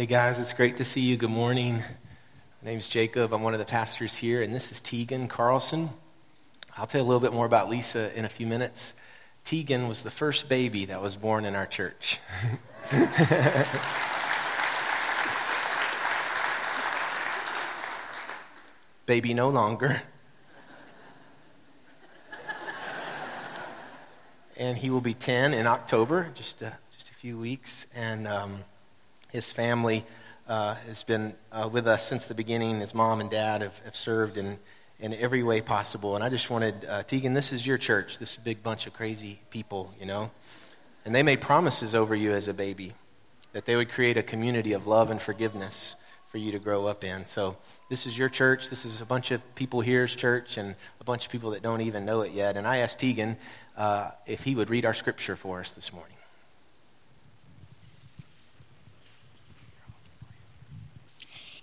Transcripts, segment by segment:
Hey guys, it's great to see you. Good morning. My name's Jacob. I'm one of the pastors here, and this is Tegan Carlson. I'll tell you a little bit more about Lisa in a few minutes. Tegan was the first baby that was born in our church. baby no longer. and he will be 10 in October, just a, just a few weeks. And um, his family uh, has been uh, with us since the beginning. His mom and dad have, have served in, in every way possible. And I just wanted, uh, Tegan, this is your church, this big bunch of crazy people, you know? And they made promises over you as a baby that they would create a community of love and forgiveness for you to grow up in. So this is your church. This is a bunch of people here's church and a bunch of people that don't even know it yet. And I asked Tegan uh, if he would read our scripture for us this morning.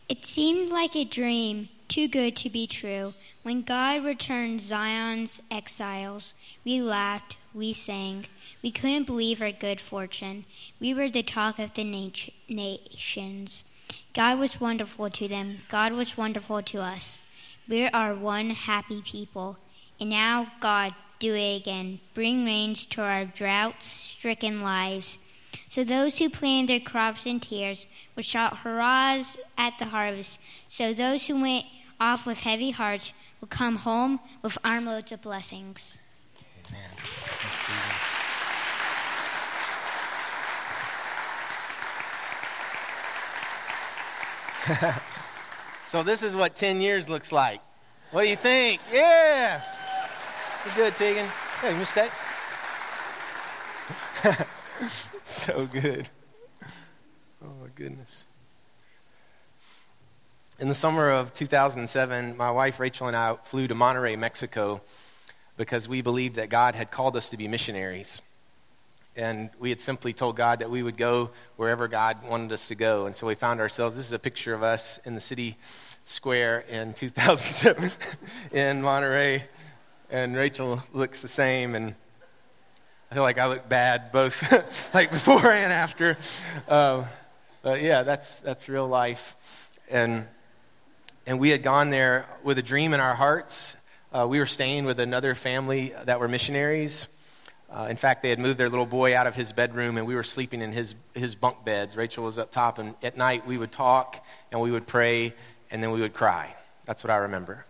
It seemed like a dream, too good to be true. When God returned Zion's exiles, we laughed, we sang. We couldn't believe our good fortune. We were the talk of the nat- nations. God was wonderful to them. God was wonderful to us. We are one happy people. And now, God, do it again. Bring rains to our drought stricken lives. So those who planted their crops in tears would shout hurrahs at the harvest. So those who went off with heavy hearts will come home with armloads of blessings. Amen. so this is what 10 years looks like. What do you think? Yeah. You're good, Tegan. Hey, mistake. so oh, good. Oh, my goodness. In the summer of 2007, my wife Rachel and I flew to Monterrey, Mexico, because we believed that God had called us to be missionaries. And we had simply told God that we would go wherever God wanted us to go. And so we found ourselves, this is a picture of us in the city square in 2007 in Monterrey. And Rachel looks the same. And I feel like I look bad both like before and after. Uh, but yeah, that's that's real life, and and we had gone there with a dream in our hearts. Uh, we were staying with another family that were missionaries. Uh, in fact, they had moved their little boy out of his bedroom, and we were sleeping in his his bunk beds. Rachel was up top, and at night we would talk and we would pray, and then we would cry. That's what I remember.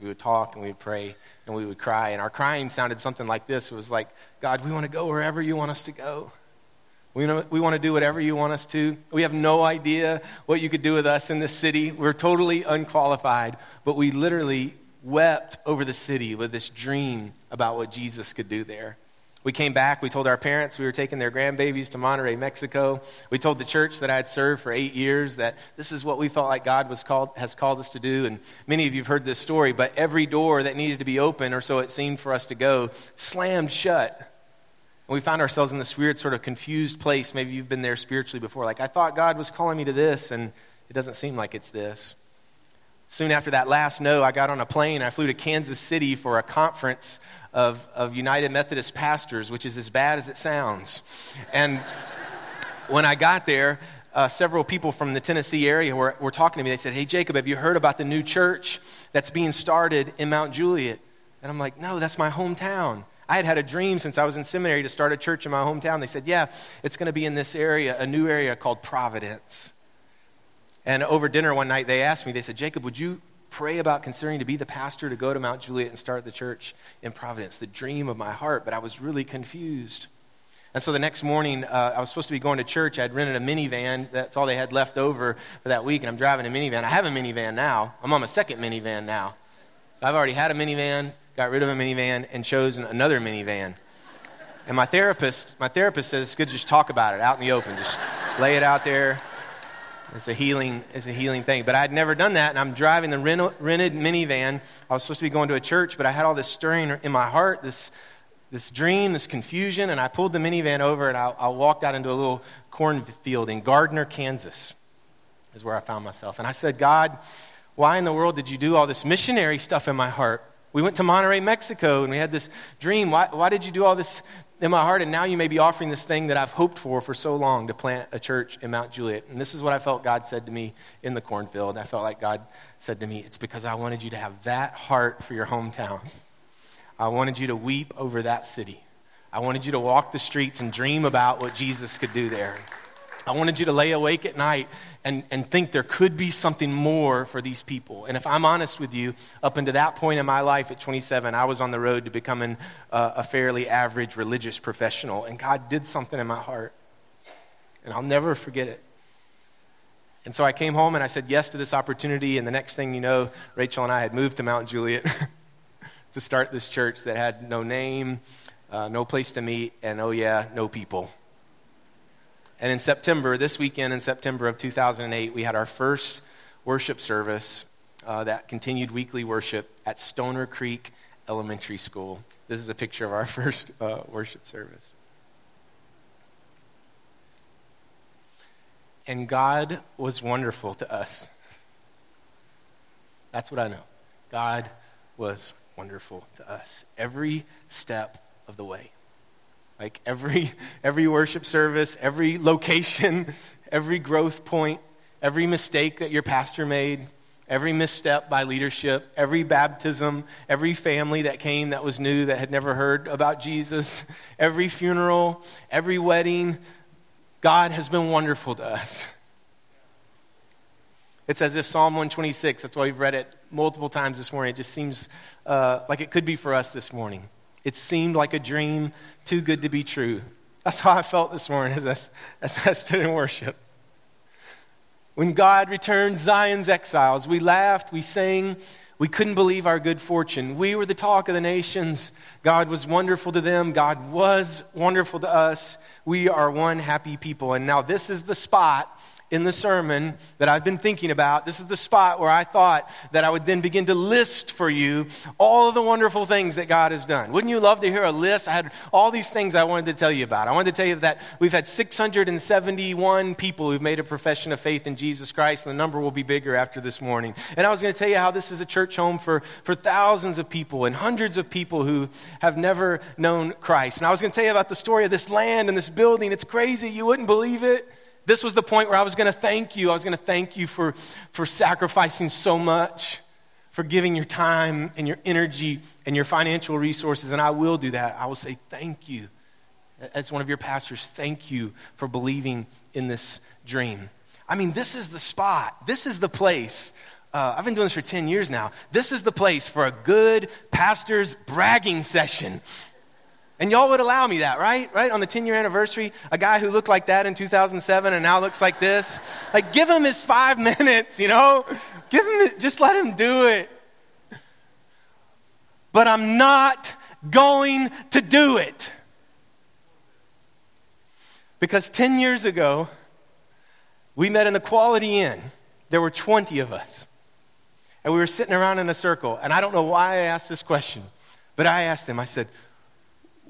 We would talk and we would pray and we would cry. And our crying sounded something like this it was like, God, we want to go wherever you want us to go. We, know, we want to do whatever you want us to. We have no idea what you could do with us in this city. We're totally unqualified, but we literally wept over the city with this dream about what Jesus could do there. We came back. We told our parents we were taking their grandbabies to Monterrey, Mexico. We told the church that I had served for eight years that this is what we felt like God was called, has called us to do. And many of you have heard this story, but every door that needed to be open, or so it seemed for us to go, slammed shut. And we found ourselves in this weird, sort of confused place. Maybe you've been there spiritually before. Like, I thought God was calling me to this, and it doesn't seem like it's this. Soon after that last no, I got on a plane. I flew to Kansas City for a conference of, of United Methodist pastors, which is as bad as it sounds. And when I got there, uh, several people from the Tennessee area were, were talking to me. They said, Hey, Jacob, have you heard about the new church that's being started in Mount Juliet? And I'm like, No, that's my hometown. I had had a dream since I was in seminary to start a church in my hometown. They said, Yeah, it's going to be in this area, a new area called Providence. And over dinner one night, they asked me, they said, Jacob, would you pray about considering to be the pastor to go to Mount Juliet and start the church in Providence? The dream of my heart, but I was really confused. And so the next morning, uh, I was supposed to be going to church. I'd rented a minivan. That's all they had left over for that week, and I'm driving a minivan. I have a minivan now. I'm on my second minivan now. So I've already had a minivan, got rid of a minivan, and chosen another minivan. And my therapist, my therapist says it's good to just talk about it out in the open. Just lay it out there. It's a healing, it's a healing thing. But I'd never done that, and I'm driving the rented minivan. I was supposed to be going to a church, but I had all this stirring in my heart, this, this dream, this confusion, and I pulled the minivan over and I, I walked out into a little cornfield in Gardner, Kansas, is where I found myself. And I said, God, why in the world did you do all this missionary stuff in my heart? We went to Monterrey, Mexico, and we had this dream. Why, why did you do all this in my heart, and now you may be offering this thing that I've hoped for for so long to plant a church in Mount Juliet. And this is what I felt God said to me in the cornfield. I felt like God said to me, It's because I wanted you to have that heart for your hometown. I wanted you to weep over that city. I wanted you to walk the streets and dream about what Jesus could do there. I wanted you to lay awake at night and, and think there could be something more for these people. And if I'm honest with you, up until that point in my life at 27, I was on the road to becoming a, a fairly average religious professional. And God did something in my heart. And I'll never forget it. And so I came home and I said yes to this opportunity. And the next thing you know, Rachel and I had moved to Mount Juliet to start this church that had no name, uh, no place to meet, and oh, yeah, no people. And in September, this weekend in September of 2008, we had our first worship service uh, that continued weekly worship at Stoner Creek Elementary School. This is a picture of our first uh, worship service. And God was wonderful to us. That's what I know. God was wonderful to us every step of the way. Like every, every worship service, every location, every growth point, every mistake that your pastor made, every misstep by leadership, every baptism, every family that came that was new that had never heard about Jesus, every funeral, every wedding, God has been wonderful to us. It's as if Psalm 126, that's why we've read it multiple times this morning. It just seems uh, like it could be for us this morning. It seemed like a dream too good to be true. That's how I felt this morning as I, as I stood in worship. When God returned Zion's exiles, we laughed, we sang, we couldn't believe our good fortune. We were the talk of the nations. God was wonderful to them. God was wonderful to us. We are one happy people. And now, this is the spot in the sermon that I've been thinking about. This is the spot where I thought that I would then begin to list for you all of the wonderful things that God has done. Wouldn't you love to hear a list? I had all these things I wanted to tell you about. I wanted to tell you that we've had 671 people who've made a profession of faith in Jesus Christ, and the number will be bigger after this morning. And I was going to tell you how this is a church home for, for thousands of people and hundreds of people who have never known Christ. And I was going to tell you about the story of this land and this building. It's crazy. You wouldn't believe it. This was the point where I was going to thank you. I was going to thank you for, for sacrificing so much, for giving your time and your energy and your financial resources. And I will do that. I will say thank you. As one of your pastors, thank you for believing in this dream. I mean, this is the spot, this is the place. Uh, I've been doing this for 10 years now. This is the place for a good pastor's bragging session. And y'all would allow me that, right? Right? On the 10 year anniversary, a guy who looked like that in 2007 and now looks like this. Like, give him his five minutes, you know? Give him, just let him do it. But I'm not going to do it. Because 10 years ago, we met in the Quality Inn. There were 20 of us. And we were sitting around in a circle. And I don't know why I asked this question, but I asked them, I said,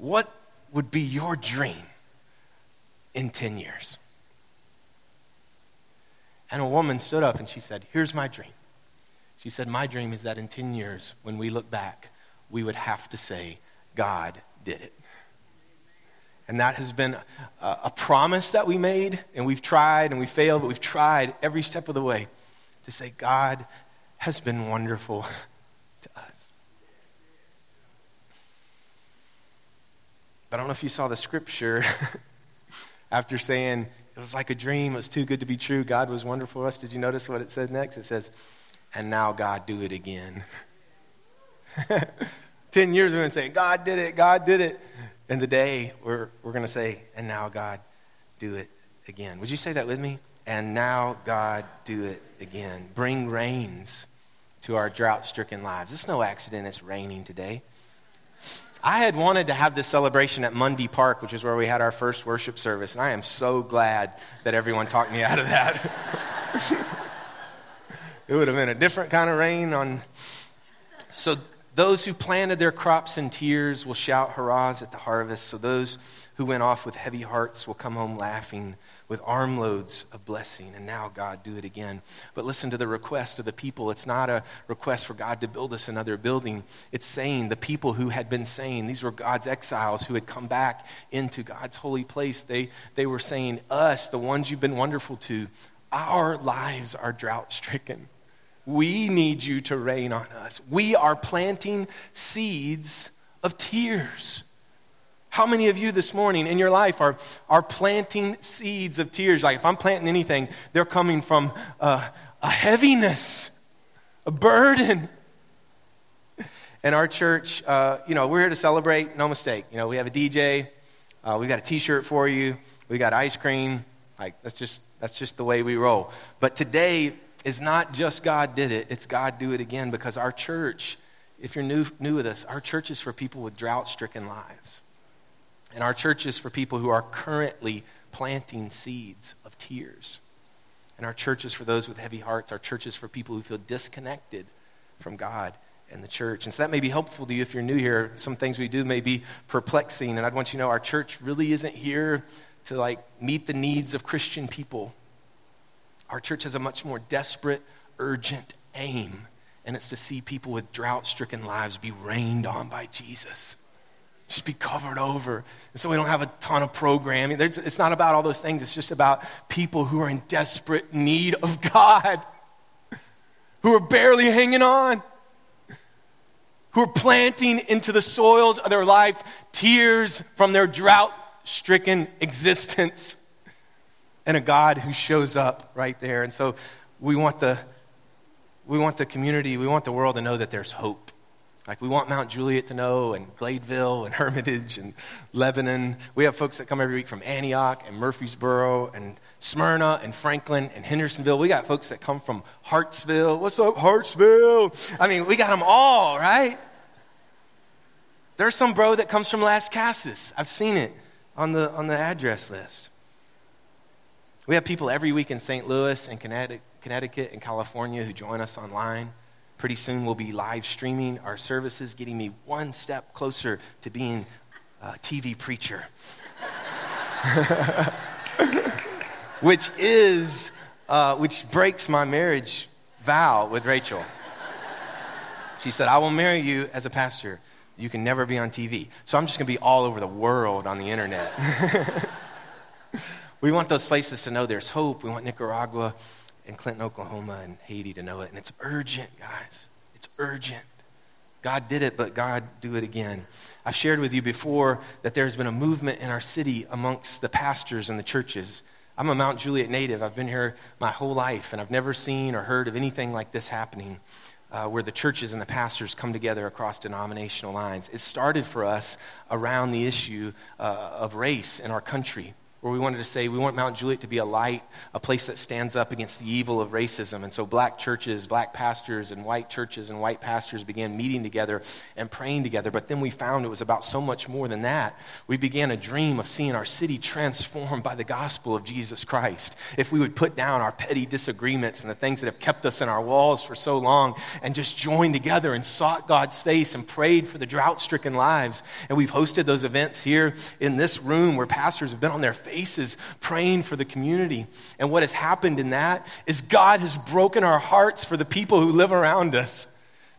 what would be your dream in 10 years? And a woman stood up and she said, Here's my dream. She said, My dream is that in 10 years, when we look back, we would have to say, God did it. And that has been a, a, promise that we made, and we've tried and we failed, but we've tried every step of the way to say, God has been wonderful to us. But I don't know if you saw the scripture after saying it was like a dream, it was too good to be true, God was wonderful for us. Did you notice what it says next? It says, and now God do it again. Ten years we're going to say, God did it, God did it. And today we're, we're going to say, and now God do it again. Would you say that with me? And now God do it again. Bring rains to our drought stricken lives. It's no accident it's raining today. I had wanted to have this celebration at Mundy Park, which is where we had our first worship service, and I am so glad that everyone talked me out of that. it would have been a different kind of rain on. So those who planted their crops in tears will shout hurrahs at the harvest. So those who went off with heavy hearts will come home laughing with armloads of blessing. And now, God, do it again. But listen to the request of the people. It's not a request for God to build us another building. It's saying the people who had been saying, these were God's exiles who had come back into God's holy place. They, they were saying, Us, the ones you've been wonderful to, our lives are drought stricken. We need you to rain on us. We are planting seeds of tears. How many of you this morning in your life are, are planting seeds of tears? Like if I'm planting anything, they're coming from a heaviness, a burden. And our church, uh, you know, we're here to celebrate, no mistake. You know, we have a DJ, uh, we got a t shirt for you, we got ice cream. Like, that's just, that's just the way we roll. But today is not just God did it, it's God do it again because our church, if you're new, new with us, our church is for people with drought stricken lives. And our church is for people who are currently planting seeds of tears. And our church is for those with heavy hearts. Our church is for people who feel disconnected from God and the church. And so that may be helpful to you if you're new here. Some things we do may be perplexing. And I'd want you to know our church really isn't here to like meet the needs of Christian people. Our church has a much more desperate, urgent aim, and it's to see people with drought stricken lives be rained on by Jesus just be covered over. And so we don't have a ton of programming. it's not about all those things. It's just about people who are in desperate need of God, who are barely hanging on, who are planting into the soils of their life tears from their drought stricken existence, and a God who shows up right there. And so we want the, we want the community, we want the world to know that there's hope like we want Mount Juliet to know, and Gladeville, and Hermitage, and Lebanon. We have folks that come every week from Antioch, and Murfreesboro, and Smyrna, and Franklin, and Hendersonville. We got folks that come from Hartsville. What's up, Hartsville? I mean, we got them all, right? There's some bro that comes from Lascassas. I've seen it on the, on the address list. We have people every week in St. Louis and Connecticut and California who join us online. Pretty soon we'll be live streaming our services, getting me one step closer to being a TV preacher. which is, uh, which breaks my marriage vow with Rachel. She said, I will marry you as a pastor. You can never be on TV. So I'm just going to be all over the world on the internet. we want those places to know there's hope. We want Nicaragua in Clinton, Oklahoma, and Haiti to know it. And it's urgent, guys. It's urgent. God did it, but God do it again. I've shared with you before that there's been a movement in our city amongst the pastors and the churches. I'm a Mount Juliet native. I've been here my whole life, and I've never seen or heard of anything like this happening. Uh, where the churches and the pastors come together across denominational lines. It started for us around the issue uh, of race in our country where we wanted to say we want Mount Juliet to be a light, a place that stands up against the evil of racism. And so black churches, black pastors, and white churches and white pastors began meeting together and praying together. But then we found it was about so much more than that. We began a dream of seeing our city transformed by the gospel of Jesus Christ. If we would put down our petty disagreements and the things that have kept us in our walls for so long and just join together and sought God's face and prayed for the drought stricken lives. And we've hosted those events here in this room where pastors have been on their faces praying for the community. And what has happened in that is God has broken our hearts for the people who live around us.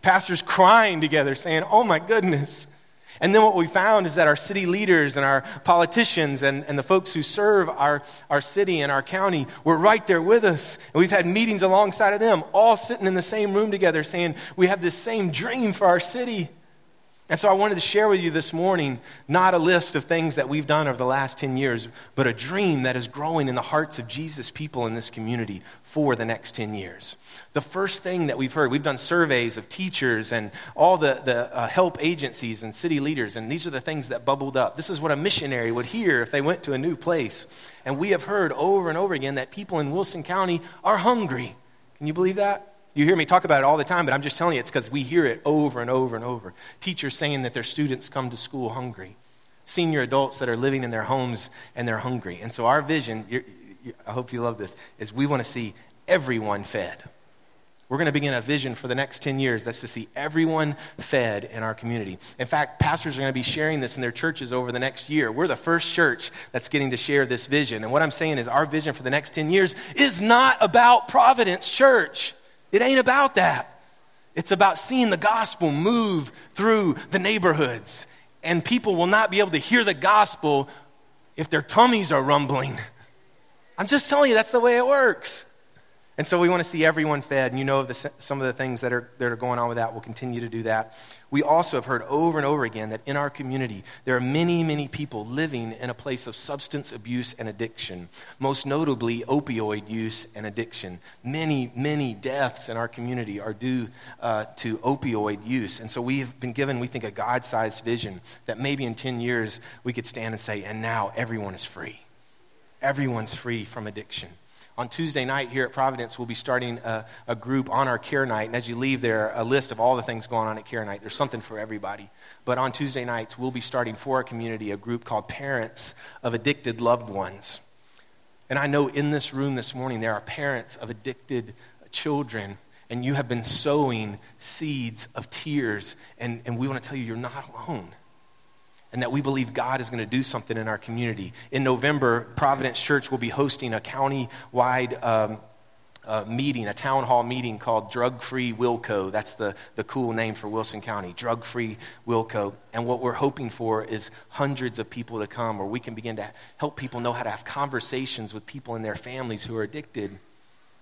Pastors crying together, saying, Oh my goodness. And then what we found is that our city leaders and our politicians and, and the folks who serve our, our city and our county were right there with us. And we've had meetings alongside of them, all sitting in the same room together, saying, We have this same dream for our city. And so I wanted to share with you this morning not a list of things that we've done over the last 10 years, but a dream that is growing in the hearts of Jesus people in this community for the next 10 years. The first thing that we've heard, we've done surveys of teachers and all the, the uh, help agencies and city leaders, and these are the things that bubbled up. This is what a missionary would hear if they went to a new place. And we have heard over and over again that people in Wilson County are hungry. Can you believe that? You hear me talk about it all the time, but I'm just telling you it's because we hear it over and over and over. Teachers saying that their students come to school hungry. Senior adults that are living in their homes and they're hungry. And so our vision, you're, you're, I hope you love this, is we want to see everyone fed. We're going to begin a vision for the next 10 years. That's to see everyone fed in our community. In fact, pastors are going to be sharing this in their churches over the next year. We're the first church that's getting to share this vision. And what I'm saying is, our vision for the next 10 years is not about Providence Church. It ain't about that. It's about seeing the gospel move through the neighborhoods. And people will not be able to hear the gospel if their tummies are rumbling. I'm just telling you, that's the way it works. And so we want to see everyone fed, and you know the, some of the things that are, that are going on with that. We'll continue to do that. We also have heard over and over again that in our community, there are many, many people living in a place of substance abuse and addiction, most notably opioid use and addiction. Many, many deaths in our community are due uh, to opioid use. And so we've been given, we think, a God sized vision that maybe in 10 years we could stand and say, and now everyone is free. Everyone's free from addiction. On Tuesday night here at Providence, we'll be starting a, a, group on our care night. And as you leave there, a list of all the things going on at care night. There's something for everybody. But on Tuesday nights, we'll be starting for our community a group called Parents of Addicted Loved Ones. And I know in this room this morning, there are parents of addicted children. And you have been sowing seeds of tears. And, and we want to tell you, you're not alone and that we believe God is going to do something in our community. In November, Providence Church will be hosting a county-wide um, uh, meeting, a town hall meeting called Drug Free Wilco. That's the, the cool name for Wilson County, Drug Free Wilco. And what we're hoping for is hundreds of people to come where we can begin to help people know how to have conversations with people in their families who are addicted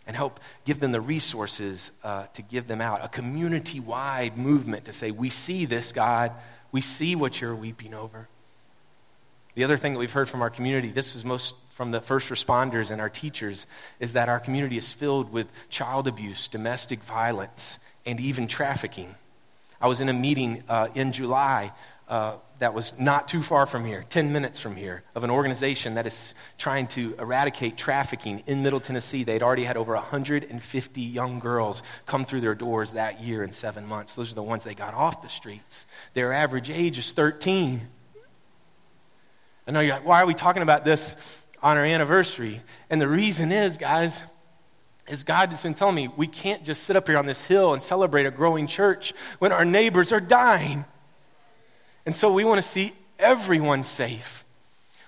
and help give them the resources uh, to give them out. A community wide movement to say, We see this, God. We see what you're weeping over. The other thing that we've heard from our community, this is most from the first responders and our teachers, is that our community is filled with child abuse, domestic violence, and even trafficking. I was in a meeting uh, in July uh, that was not too far from here, 10 minutes from here, of an organization that is trying to eradicate trafficking in Middle Tennessee. They'd already had over 150 young girls come through their doors that year in seven months. Those are the ones they got off the streets. Their average age is 13. I know you're like, why are we talking about this on our anniversary? And the reason is, guys, is God has been telling me we can't just sit up here on this hill and celebrate a growing church when our neighbors are dying. And so we want to see everyone safe.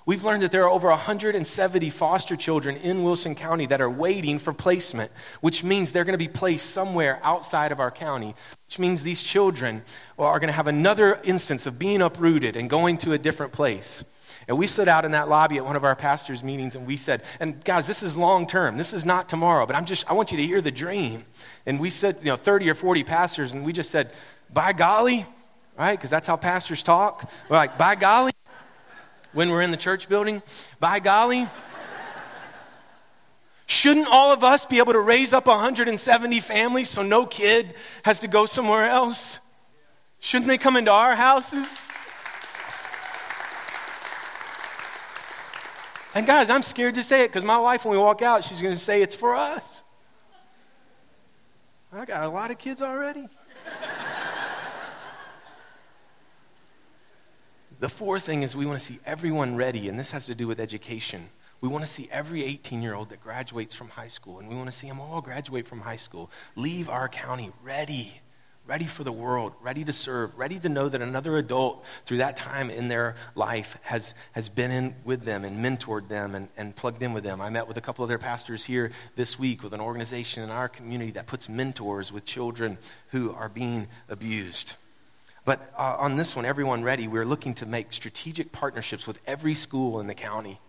We've learned that there are over 170 foster children in Wilson County that are waiting for placement, which means they're going to be placed somewhere outside of our county, which means these children are going to have another instance of being uprooted and going to a different place. And we stood out in that lobby at one of our pastors' meetings and we said, and guys, this is long term. This is not tomorrow, but I'm just, I want you to hear the dream. And we said, you know, 30 or 40 pastors, and we just said, by golly, right? Because that's how pastors talk. We're like, by golly, when we're in the church building, by golly. Shouldn't all of us be able to raise up 170 families so no kid has to go somewhere else? Shouldn't they come into our houses? And guys, I'm scared to say it because my wife, when we walk out, she's going to say it's for us. I got a lot of kids already. The fourth thing is we want to see everyone ready, and this has to do with education. We want to see every 18 year old that graduates from high school, and we want to see them all graduate from high school, leave our county ready, ready for the world, ready to serve, ready to know that another adult through that time in their life has, has been in with them and mentored them and, and plugged in with them. I met with a couple of their pastors here this week with an organization in our community that puts mentors with children who are being abused. But uh, on this one, Everyone Ready, we're looking to make strategic partnerships with every school in the county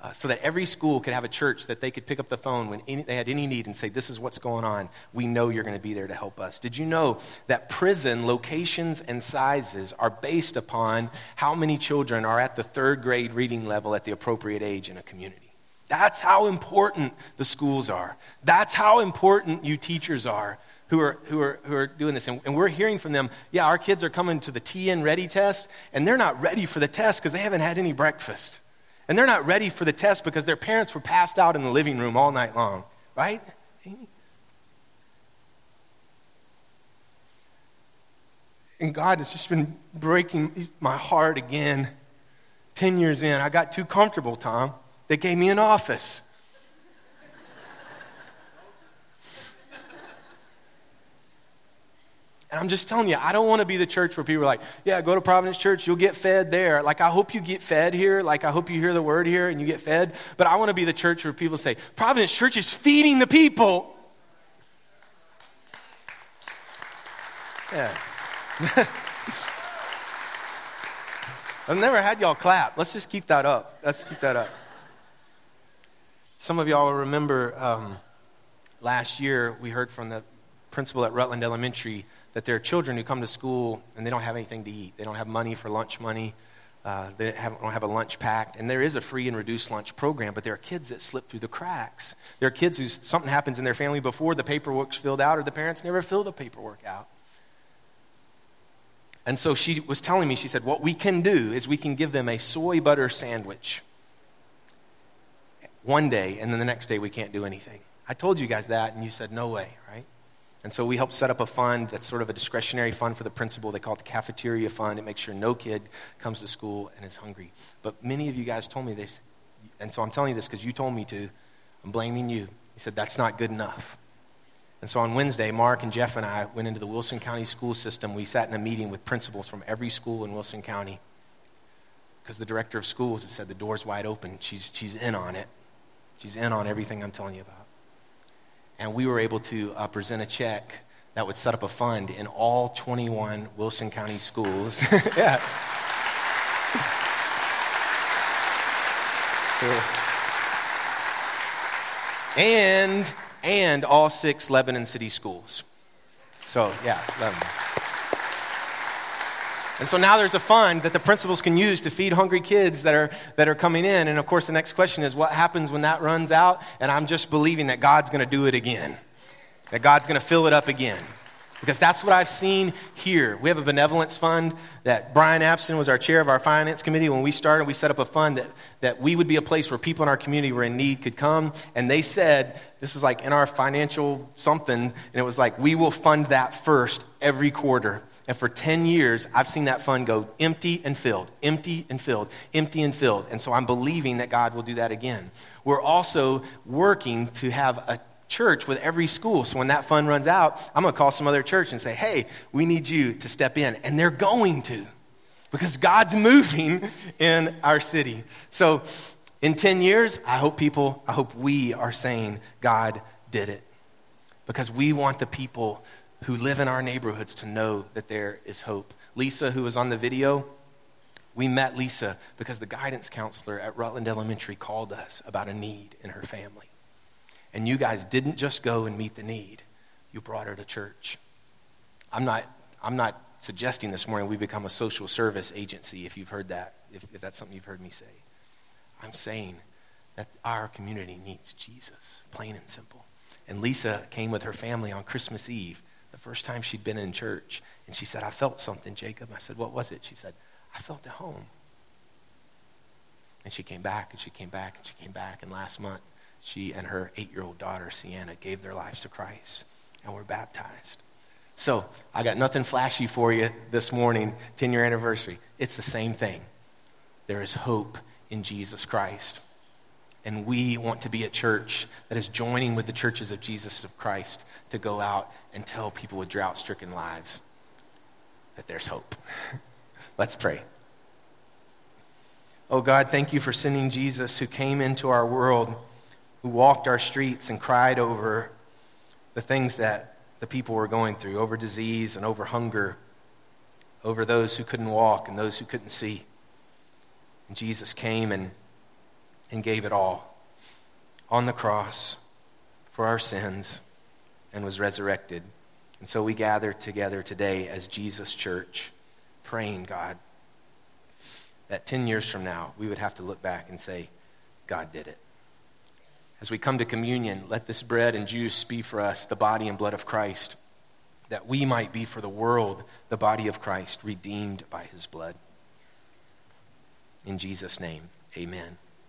uh, so that every school could have a church that they could pick up the phone when any, they had any need and say, This is what's going on. We know you're going to be there to help us. Did you know that prison locations and sizes are based upon how many children are at the third grade reading level at the appropriate age in a community? That's how important the schools are. That's how important you teachers are who are, who are, who are doing this. And, and we're hearing from them, yeah, our kids are coming to the TN ready test, and they're not ready for the test because they haven't had any breakfast. And they're not ready for the test because their parents were passed out in the living room all night long, right? And God has just been breaking my heart again. 10 years in, I got too comfortable, Tom. They gave me an office. And I'm just telling you, I don't want to be the church where people are like, yeah, go to Providence Church, you'll get fed there. Like, I hope you get fed here. Like, I hope you hear the word here and you get fed. But I want to be the church where people say, Providence Church is feeding the people. Yeah. I've never had y'all clap. Let's just keep that up. Let's keep that up. Some of y'all will remember um, last year we heard from the principal at Rutland Elementary that there are children who come to school and they don't have anything to eat. They don't have money for lunch money. Uh, they have, don't have a lunch packed. And there is a free and reduced lunch program, but there are kids that slip through the cracks. There are kids who something happens in their family before the paperwork's filled out or the parents never fill the paperwork out. And so she was telling me, she said, what we can do is we can give them a soy butter sandwich one day, and then the next day we can't do anything. I told you guys that, and you said, no way, right? And so we helped set up a fund that's sort of a discretionary fund for the principal. They call it the cafeteria fund. It makes sure no kid comes to school and is hungry. But many of you guys told me this, and so I'm telling you this because you told me to. I'm blaming you. He said that's not good enough. And so on Wednesday, Mark and Jeff and I went into the Wilson County school system. We sat in a meeting with principals from every school in Wilson County because the director of schools had said the door's wide open. She's, she's in on it. She's in on everything I'm telling you about and we were able to uh, present a check that would set up a fund in all 21 Wilson County schools. yeah. And and all six Lebanon City schools. So yeah, Lebanon. And so now there's a fund that the principals can use to feed hungry kids that are, that are coming in. And of course, the next question is what happens when that runs out? And I'm just believing that God's going to do it again, that God's going to fill it up again. Because that's what I've seen here. We have a benevolence fund that Brian Abson was our chair of our finance committee. When we started, we set up a fund that, that we would be a place where people in our community were in need could come. And they said, this is like in our financial something, and it was like, we will fund that first every quarter. And for 10 years, I've seen that fund go empty and filled, empty and filled, empty and filled. And so I'm believing that God will do that again. We're also working to have a church with every school. So when that fund runs out, I'm going to call some other church and say, hey, we need you to step in. And they're going to because God's moving in our city. So in 10 years, I hope people, I hope we are saying God did it because we want the people who live in our neighborhoods to know that there is hope. Lisa, who was on the video, we met Lisa because the guidance counselor at Rutland Elementary called us about a need in her family. And you guys didn't just go and meet the need, you brought her to church. I'm not, I'm not suggesting this morning we become a social service agency, if you've heard that, if, if that's something you've heard me say. I'm saying that our community needs Jesus, plain and simple. And Lisa came with her family on Christmas Eve the first time she'd been in church. And she said, I felt something, Jacob. I said, What was it? She said, I felt at home. And she came back and she came back and she came back. And last month, she and her eight year old daughter, Sienna, gave their lives to Christ and were baptized. So I got nothing flashy for you this morning, 10 year anniversary. It's the same thing. There is hope in Jesus Christ. And we want to be a church that is joining with the churches of Jesus of Christ to go out and tell people with drought stricken lives that there's hope. Let's pray. Oh God, thank you for sending Jesus who came into our world, who walked our streets and cried over the things that the people were going through over disease and over hunger, over those who couldn't walk and those who couldn't see. And Jesus came and and gave it all on the cross for our sins and was resurrected. And so we gather together today as Jesus Church, praying, God, that 10 years from now we would have to look back and say, God did it. As we come to communion, let this bread and juice be for us the body and blood of Christ, that we might be for the world the body of Christ, redeemed by his blood. In Jesus' name, amen.